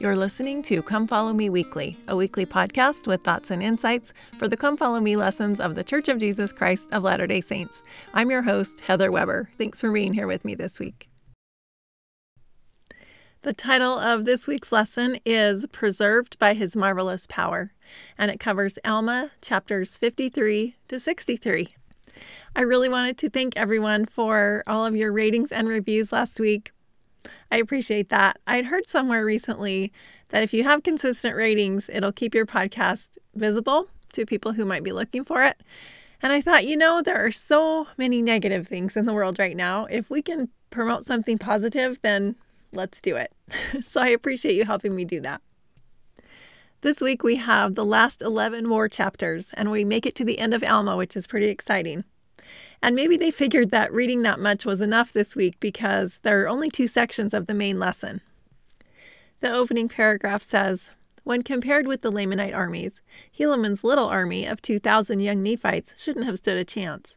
You're listening to Come Follow Me Weekly, a weekly podcast with thoughts and insights for the Come Follow Me lessons of the Church of Jesus Christ of Latter day Saints. I'm your host, Heather Weber. Thanks for being here with me this week. The title of this week's lesson is Preserved by His Marvelous Power, and it covers Alma chapters 53 to 63. I really wanted to thank everyone for all of your ratings and reviews last week. I appreciate that. I'd heard somewhere recently that if you have consistent ratings, it'll keep your podcast visible to people who might be looking for it. And I thought, you know, there are so many negative things in the world right now. If we can promote something positive, then let's do it. so I appreciate you helping me do that. This week we have the last 11 more chapters, and we make it to the end of Alma, which is pretty exciting. And maybe they figured that reading that much was enough this week because there are only two sections of the main lesson. The opening paragraph says When compared with the Lamanite armies, Helaman's little army of 2,000 young Nephites shouldn't have stood a chance.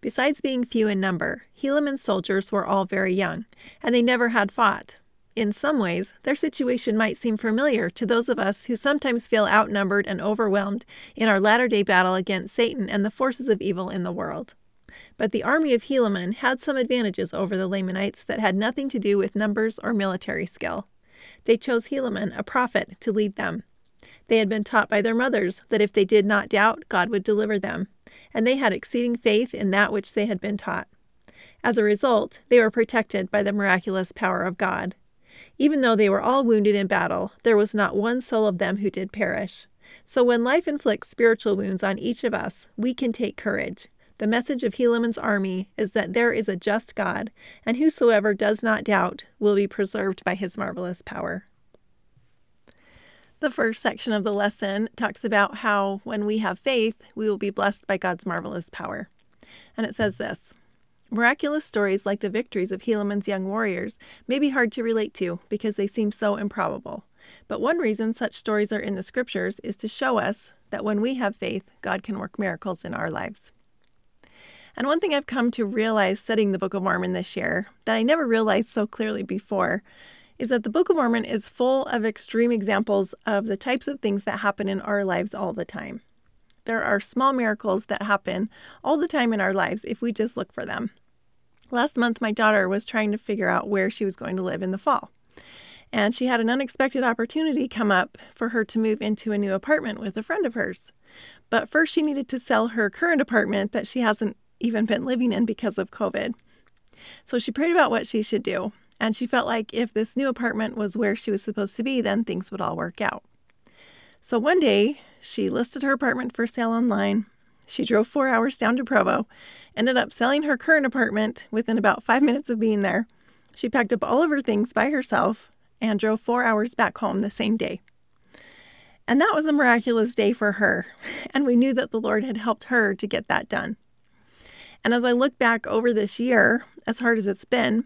Besides being few in number, Helaman's soldiers were all very young, and they never had fought. In some ways, their situation might seem familiar to those of us who sometimes feel outnumbered and overwhelmed in our latter day battle against Satan and the forces of evil in the world. But the army of Helaman had some advantages over the Lamanites that had nothing to do with numbers or military skill. They chose Helaman, a prophet, to lead them. They had been taught by their mothers that if they did not doubt, God would deliver them, and they had exceeding faith in that which they had been taught. As a result, they were protected by the miraculous power of God. Even though they were all wounded in battle, there was not one soul of them who did perish. So when life inflicts spiritual wounds on each of us, we can take courage. The message of Helaman's army is that there is a just God, and whosoever does not doubt will be preserved by his marvelous power. The first section of the lesson talks about how when we have faith, we will be blessed by God's marvelous power. And it says this Miraculous stories like the victories of Helaman's young warriors may be hard to relate to because they seem so improbable. But one reason such stories are in the scriptures is to show us that when we have faith, God can work miracles in our lives. And one thing I've come to realize studying the Book of Mormon this year that I never realized so clearly before is that the Book of Mormon is full of extreme examples of the types of things that happen in our lives all the time. There are small miracles that happen all the time in our lives if we just look for them. Last month, my daughter was trying to figure out where she was going to live in the fall. And she had an unexpected opportunity come up for her to move into a new apartment with a friend of hers. But first, she needed to sell her current apartment that she hasn't even been living in because of COVID. So she prayed about what she should do, and she felt like if this new apartment was where she was supposed to be, then things would all work out. So one day, she listed her apartment for sale online. She drove four hours down to Provo, ended up selling her current apartment within about five minutes of being there. She packed up all of her things by herself and drove four hours back home the same day. And that was a miraculous day for her, and we knew that the Lord had helped her to get that done. And as I look back over this year, as hard as it's been,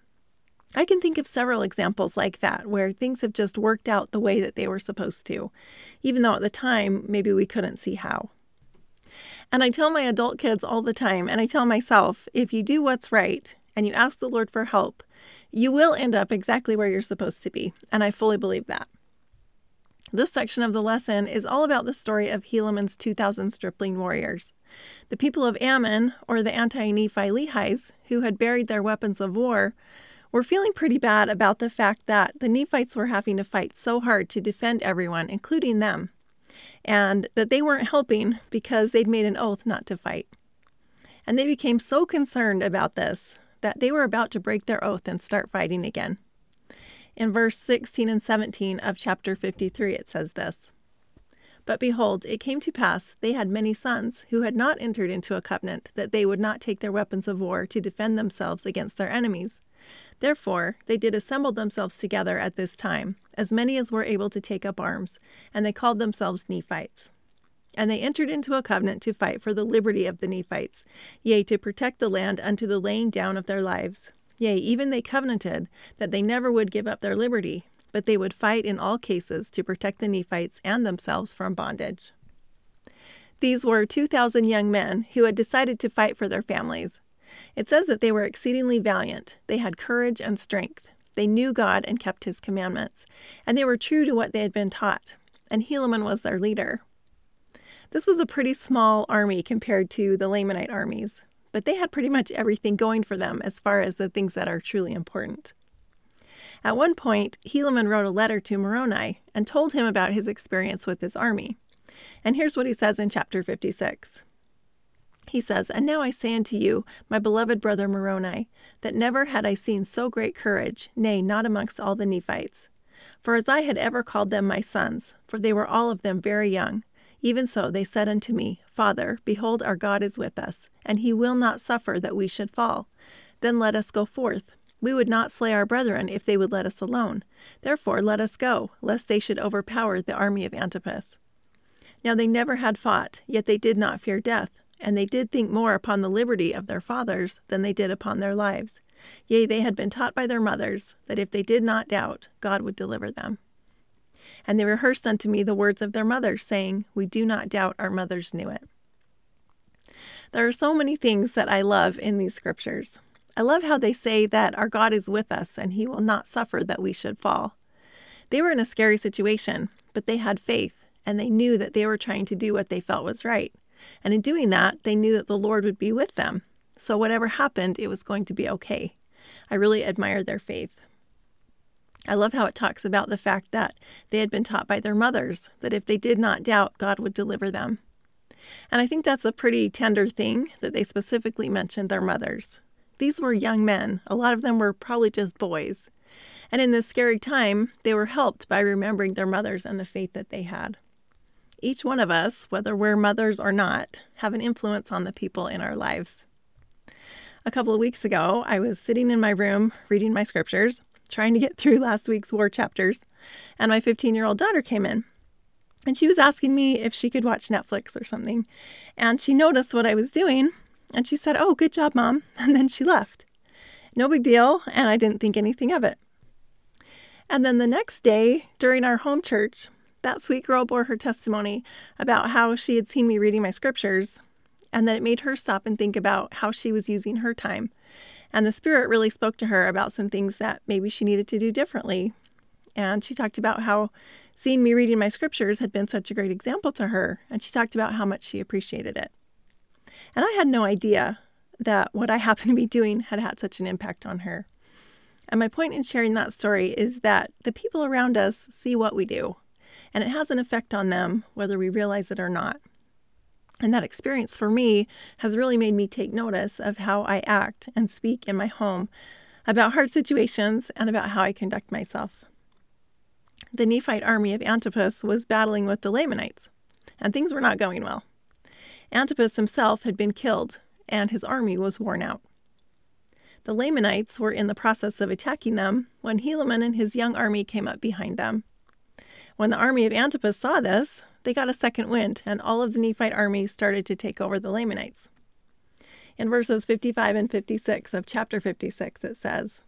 I can think of several examples like that where things have just worked out the way that they were supposed to, even though at the time maybe we couldn't see how. And I tell my adult kids all the time, and I tell myself if you do what's right and you ask the Lord for help, you will end up exactly where you're supposed to be. And I fully believe that. This section of the lesson is all about the story of Helaman's 2,000 stripling warriors. The people of Ammon, or the anti Nephi Lehis, who had buried their weapons of war, were feeling pretty bad about the fact that the Nephites were having to fight so hard to defend everyone, including them, and that they weren't helping because they'd made an oath not to fight. And they became so concerned about this that they were about to break their oath and start fighting again. In verse 16 and 17 of chapter 53, it says this but behold, it came to pass they had many sons who had not entered into a covenant that they would not take their weapons of war to defend themselves against their enemies. Therefore they did assemble themselves together at this time, as many as were able to take up arms, and they called themselves Nephites. And they entered into a covenant to fight for the liberty of the Nephites, yea, to protect the land unto the laying down of their lives. Yea, even they covenanted that they never would give up their liberty, but they would fight in all cases to protect the Nephites and themselves from bondage. These were 2,000 young men who had decided to fight for their families. It says that they were exceedingly valiant, they had courage and strength. They knew God and kept his commandments, and they were true to what they had been taught, and Helaman was their leader. This was a pretty small army compared to the Lamanite armies, but they had pretty much everything going for them as far as the things that are truly important. At one point, Helaman wrote a letter to Moroni and told him about his experience with his army. And here's what he says in chapter 56. He says, And now I say unto you, my beloved brother Moroni, that never had I seen so great courage, nay, not amongst all the Nephites. For as I had ever called them my sons, for they were all of them very young, even so they said unto me, Father, behold, our God is with us, and he will not suffer that we should fall. Then let us go forth. We would not slay our brethren if they would let us alone. Therefore let us go, lest they should overpower the army of Antipas. Now they never had fought, yet they did not fear death, and they did think more upon the liberty of their fathers than they did upon their lives. Yea, they had been taught by their mothers that if they did not doubt, God would deliver them. And they rehearsed unto me the words of their mothers, saying, We do not doubt our mothers knew it. There are so many things that I love in these scriptures. I love how they say that our God is with us and he will not suffer that we should fall. They were in a scary situation, but they had faith and they knew that they were trying to do what they felt was right. And in doing that, they knew that the Lord would be with them. So whatever happened, it was going to be okay. I really admire their faith. I love how it talks about the fact that they had been taught by their mothers that if they did not doubt, God would deliver them. And I think that's a pretty tender thing that they specifically mentioned their mothers. These were young men, a lot of them were probably just boys. And in this scary time, they were helped by remembering their mothers and the faith that they had. Each one of us, whether we're mothers or not, have an influence on the people in our lives. A couple of weeks ago, I was sitting in my room reading my scriptures, trying to get through last week's war chapters, and my 15 year old daughter came in. And she was asking me if she could watch Netflix or something. And she noticed what I was doing, and she said, Oh, good job, Mom. And then she left. No big deal, and I didn't think anything of it. And then the next day, during our home church, that sweet girl bore her testimony about how she had seen me reading my scriptures and that it made her stop and think about how she was using her time. And the Spirit really spoke to her about some things that maybe she needed to do differently. And she talked about how seeing me reading my scriptures had been such a great example to her, and she talked about how much she appreciated it. And I had no idea that what I happened to be doing had had such an impact on her. And my point in sharing that story is that the people around us see what we do, and it has an effect on them whether we realize it or not. And that experience for me has really made me take notice of how I act and speak in my home about hard situations and about how I conduct myself. The Nephite army of Antipas was battling with the Lamanites, and things were not going well. Antipas himself had been killed, and his army was worn out. The Lamanites were in the process of attacking them when Helaman and his young army came up behind them. When the army of Antipas saw this, they got a second wind, and all of the Nephite army started to take over the Lamanites. In verses 55 and 56 of chapter 56, it says,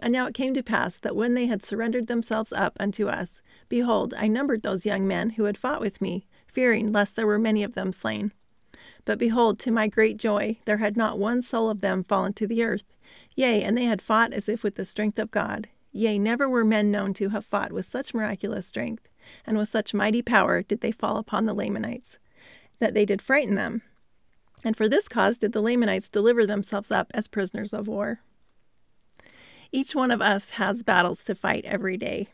And now it came to pass that when they had surrendered themselves up unto us, behold, I numbered those young men who had fought with me, fearing lest there were many of them slain. But behold, to my great joy, there had not one soul of them fallen to the earth. Yea, and they had fought as if with the strength of God. Yea, never were men known to have fought with such miraculous strength, and with such mighty power did they fall upon the Lamanites, that they did frighten them. And for this cause did the Lamanites deliver themselves up as prisoners of war. Each one of us has battles to fight every day.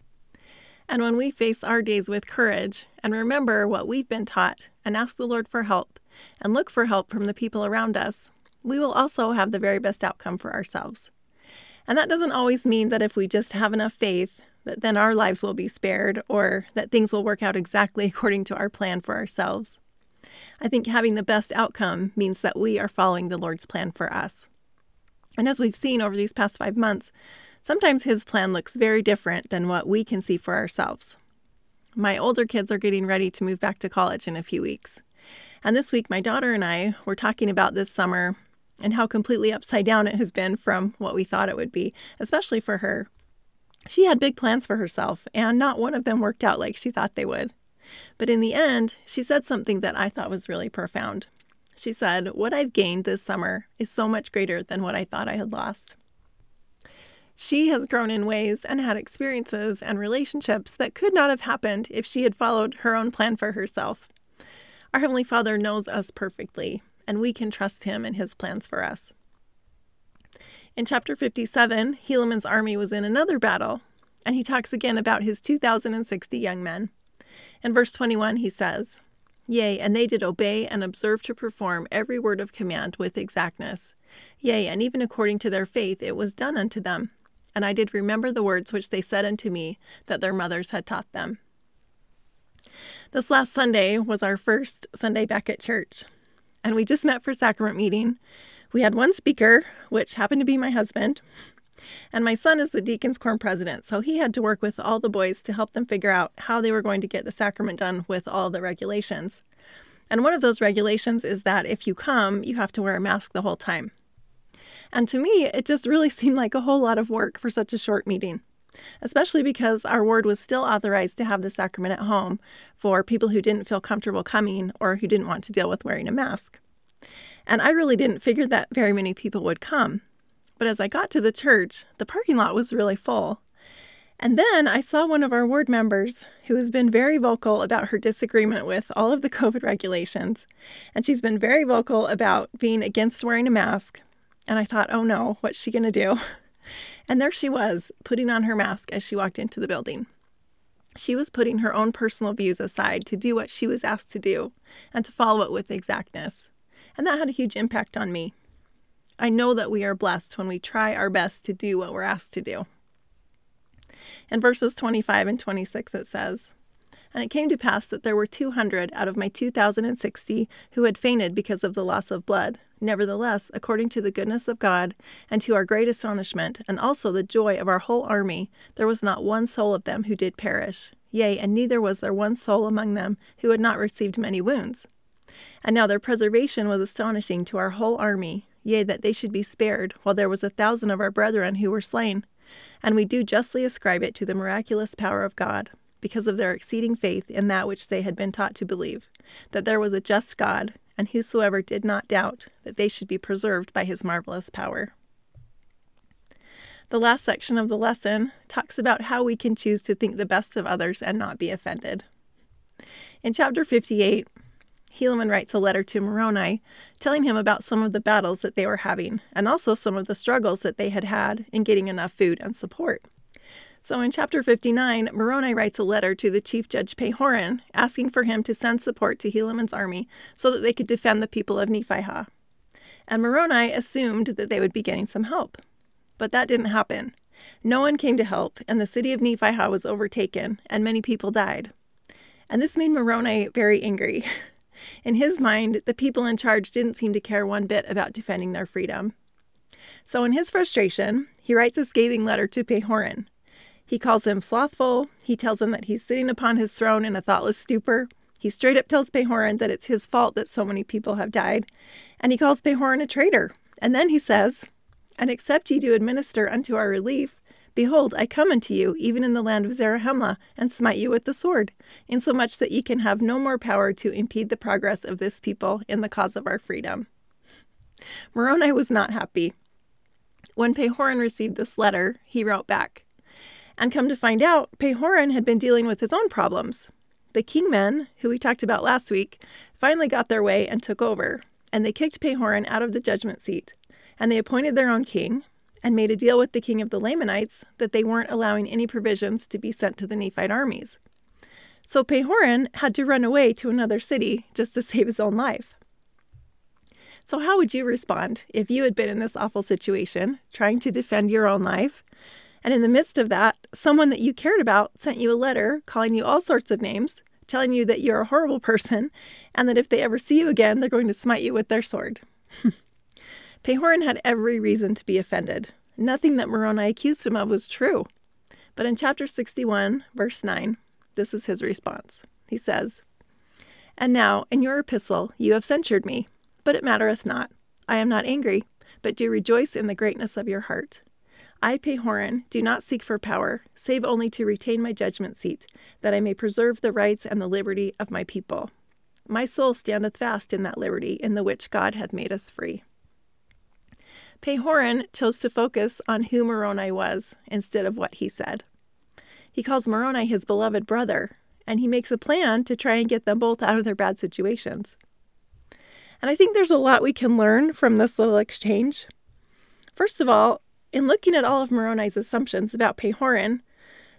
And when we face our days with courage and remember what we've been taught and ask the Lord for help, and look for help from the people around us, we will also have the very best outcome for ourselves. And that doesn't always mean that if we just have enough faith, that then our lives will be spared or that things will work out exactly according to our plan for ourselves. I think having the best outcome means that we are following the Lord's plan for us. And as we've seen over these past five months, sometimes His plan looks very different than what we can see for ourselves. My older kids are getting ready to move back to college in a few weeks. And this week, my daughter and I were talking about this summer and how completely upside down it has been from what we thought it would be, especially for her. She had big plans for herself, and not one of them worked out like she thought they would. But in the end, she said something that I thought was really profound. She said, What I've gained this summer is so much greater than what I thought I had lost. She has grown in ways and had experiences and relationships that could not have happened if she had followed her own plan for herself. Our Heavenly Father knows us perfectly, and we can trust Him and His plans for us. In chapter 57, Helaman's army was in another battle, and he talks again about his 2,060 young men. In verse 21, he says, Yea, and they did obey and observe to perform every word of command with exactness. Yea, and even according to their faith it was done unto them. And I did remember the words which they said unto me that their mothers had taught them. This last Sunday was our first Sunday back at church, and we just met for sacrament meeting. We had one speaker, which happened to be my husband, and my son is the deacon's quorum president, so he had to work with all the boys to help them figure out how they were going to get the sacrament done with all the regulations. And one of those regulations is that if you come, you have to wear a mask the whole time. And to me, it just really seemed like a whole lot of work for such a short meeting, especially because our ward was still authorized to have the sacrament at home for people who didn't feel comfortable coming or who didn't want to deal with wearing a mask. And I really didn't figure that very many people would come. But as I got to the church, the parking lot was really full. And then I saw one of our ward members who has been very vocal about her disagreement with all of the COVID regulations. And she's been very vocal about being against wearing a mask. And I thought, oh no, what's she going to do? And there she was, putting on her mask as she walked into the building. She was putting her own personal views aside to do what she was asked to do and to follow it with exactness. And that had a huge impact on me. I know that we are blessed when we try our best to do what we're asked to do. In verses 25 and 26, it says, And it came to pass that there were 200 out of my 2,060 who had fainted because of the loss of blood. Nevertheless, according to the goodness of God, and to our great astonishment, and also the joy of our whole army, there was not one soul of them who did perish. Yea, and neither was there one soul among them who had not received many wounds. And now their preservation was astonishing to our whole army, yea, that they should be spared, while there was a thousand of our brethren who were slain. And we do justly ascribe it to the miraculous power of God, because of their exceeding faith in that which they had been taught to believe, that there was a just God, and whosoever did not doubt that they should be preserved by his marvelous power. The last section of the lesson talks about how we can choose to think the best of others and not be offended. In chapter 58, Helaman writes a letter to Moroni telling him about some of the battles that they were having and also some of the struggles that they had had in getting enough food and support. So in chapter 59, Moroni writes a letter to the chief judge Pahoran asking for him to send support to Helaman's army so that they could defend the people of Nephihah. And Moroni assumed that they would be getting some help. But that didn't happen. No one came to help, and the city of Nephihah was overtaken, and many people died. And this made Moroni very angry. In his mind, the people in charge didn't seem to care one bit about defending their freedom. So, in his frustration, he writes a scathing letter to Pahoran. He calls him slothful. He tells him that he's sitting upon his throne in a thoughtless stupor. He straight up tells Pahoran that it's his fault that so many people have died. And he calls Pahoran a traitor. And then he says, And except ye do administer unto our relief, Behold, I come unto you, even in the land of Zarahemla, and smite you with the sword, insomuch that ye can have no more power to impede the progress of this people in the cause of our freedom. Moroni was not happy. When Pahoran received this letter, he wrote back. And come to find out, Pahoran had been dealing with his own problems. The kingmen, who we talked about last week, finally got their way and took over, and they kicked Pahoran out of the judgment seat. And they appointed their own king, and made a deal with the king of the Lamanites that they weren't allowing any provisions to be sent to the Nephite armies. So Pahoran had to run away to another city just to save his own life. So, how would you respond if you had been in this awful situation, trying to defend your own life? And in the midst of that, someone that you cared about sent you a letter calling you all sorts of names, telling you that you're a horrible person, and that if they ever see you again, they're going to smite you with their sword. Pahoran had every reason to be offended. Nothing that Moroni accused him of was true. But in chapter 61, verse 9, this is his response. He says, And now, in your epistle, you have censured me, but it mattereth not. I am not angry, but do rejoice in the greatness of your heart. I, Pahoran, do not seek for power, save only to retain my judgment seat, that I may preserve the rights and the liberty of my people. My soul standeth fast in that liberty in the which God hath made us free. Pahoran chose to focus on who Moroni was instead of what he said. He calls Moroni his beloved brother, and he makes a plan to try and get them both out of their bad situations. And I think there's a lot we can learn from this little exchange. First of all, in looking at all of Moroni's assumptions about Pahoran,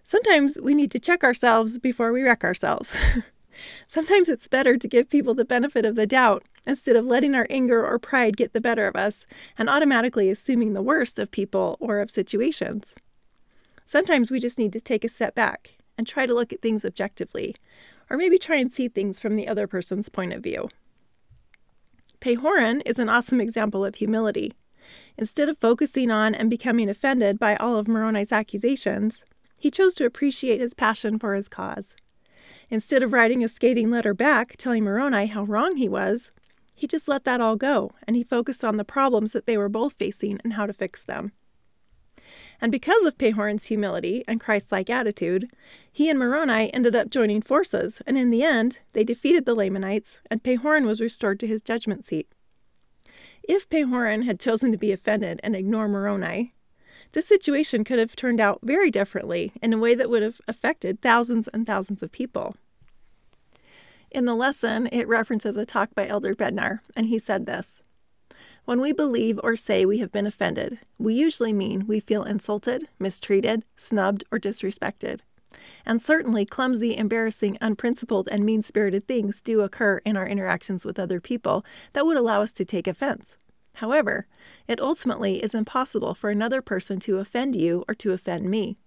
sometimes we need to check ourselves before we wreck ourselves. sometimes it's better to give people the benefit of the doubt instead of letting our anger or pride get the better of us and automatically assuming the worst of people or of situations. Sometimes we just need to take a step back and try to look at things objectively, or maybe try and see things from the other person's point of view. Pahoran is an awesome example of humility. Instead of focusing on and becoming offended by all of Moroni's accusations, he chose to appreciate his passion for his cause. Instead of writing a scathing letter back telling Moroni how wrong he was, he just let that all go and he focused on the problems that they were both facing and how to fix them. And because of Pahoran's humility and Christ like attitude, he and Moroni ended up joining forces, and in the end, they defeated the Lamanites, and Pahoran was restored to his judgment seat. If Pahoran had chosen to be offended and ignore Moroni, this situation could have turned out very differently in a way that would have affected thousands and thousands of people. In the lesson, it references a talk by Elder Bednar, and he said this When we believe or say we have been offended, we usually mean we feel insulted, mistreated, snubbed, or disrespected. And certainly, clumsy, embarrassing, unprincipled, and mean spirited things do occur in our interactions with other people that would allow us to take offense. However, it ultimately is impossible for another person to offend you or to offend me.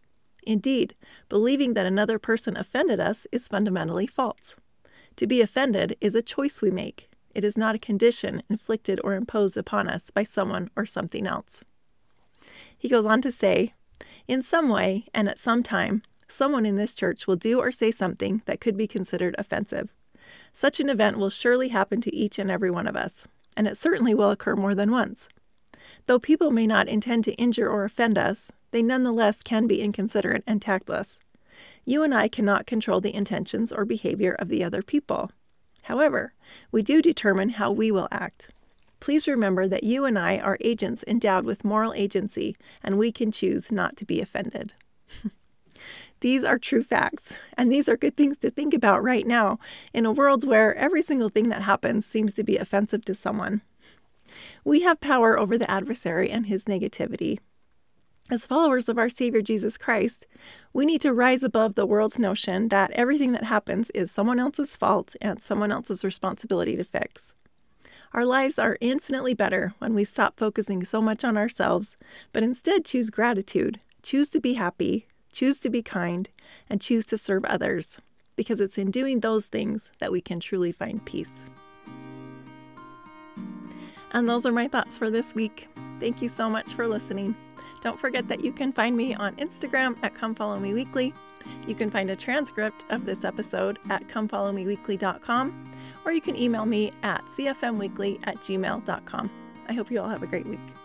Indeed, believing that another person offended us is fundamentally false. To be offended is a choice we make. It is not a condition inflicted or imposed upon us by someone or something else. He goes on to say, In some way and at some time, someone in this church will do or say something that could be considered offensive. Such an event will surely happen to each and every one of us, and it certainly will occur more than once. Though people may not intend to injure or offend us, they nonetheless can be inconsiderate and tactless. You and I cannot control the intentions or behavior of the other people. However, we do determine how we will act. Please remember that you and I are agents endowed with moral agency, and we can choose not to be offended. these are true facts, and these are good things to think about right now in a world where every single thing that happens seems to be offensive to someone. We have power over the adversary and his negativity, as followers of our Savior Jesus Christ, we need to rise above the world's notion that everything that happens is someone else's fault and someone else's responsibility to fix. Our lives are infinitely better when we stop focusing so much on ourselves, but instead choose gratitude, choose to be happy, choose to be kind, and choose to serve others, because it's in doing those things that we can truly find peace. And those are my thoughts for this week. Thank you so much for listening. Don't forget that you can find me on Instagram at Come Follow Me Weekly. You can find a transcript of this episode at comefollowmeweekly.com, or you can email me at cfmweekly at gmail.com. I hope you all have a great week.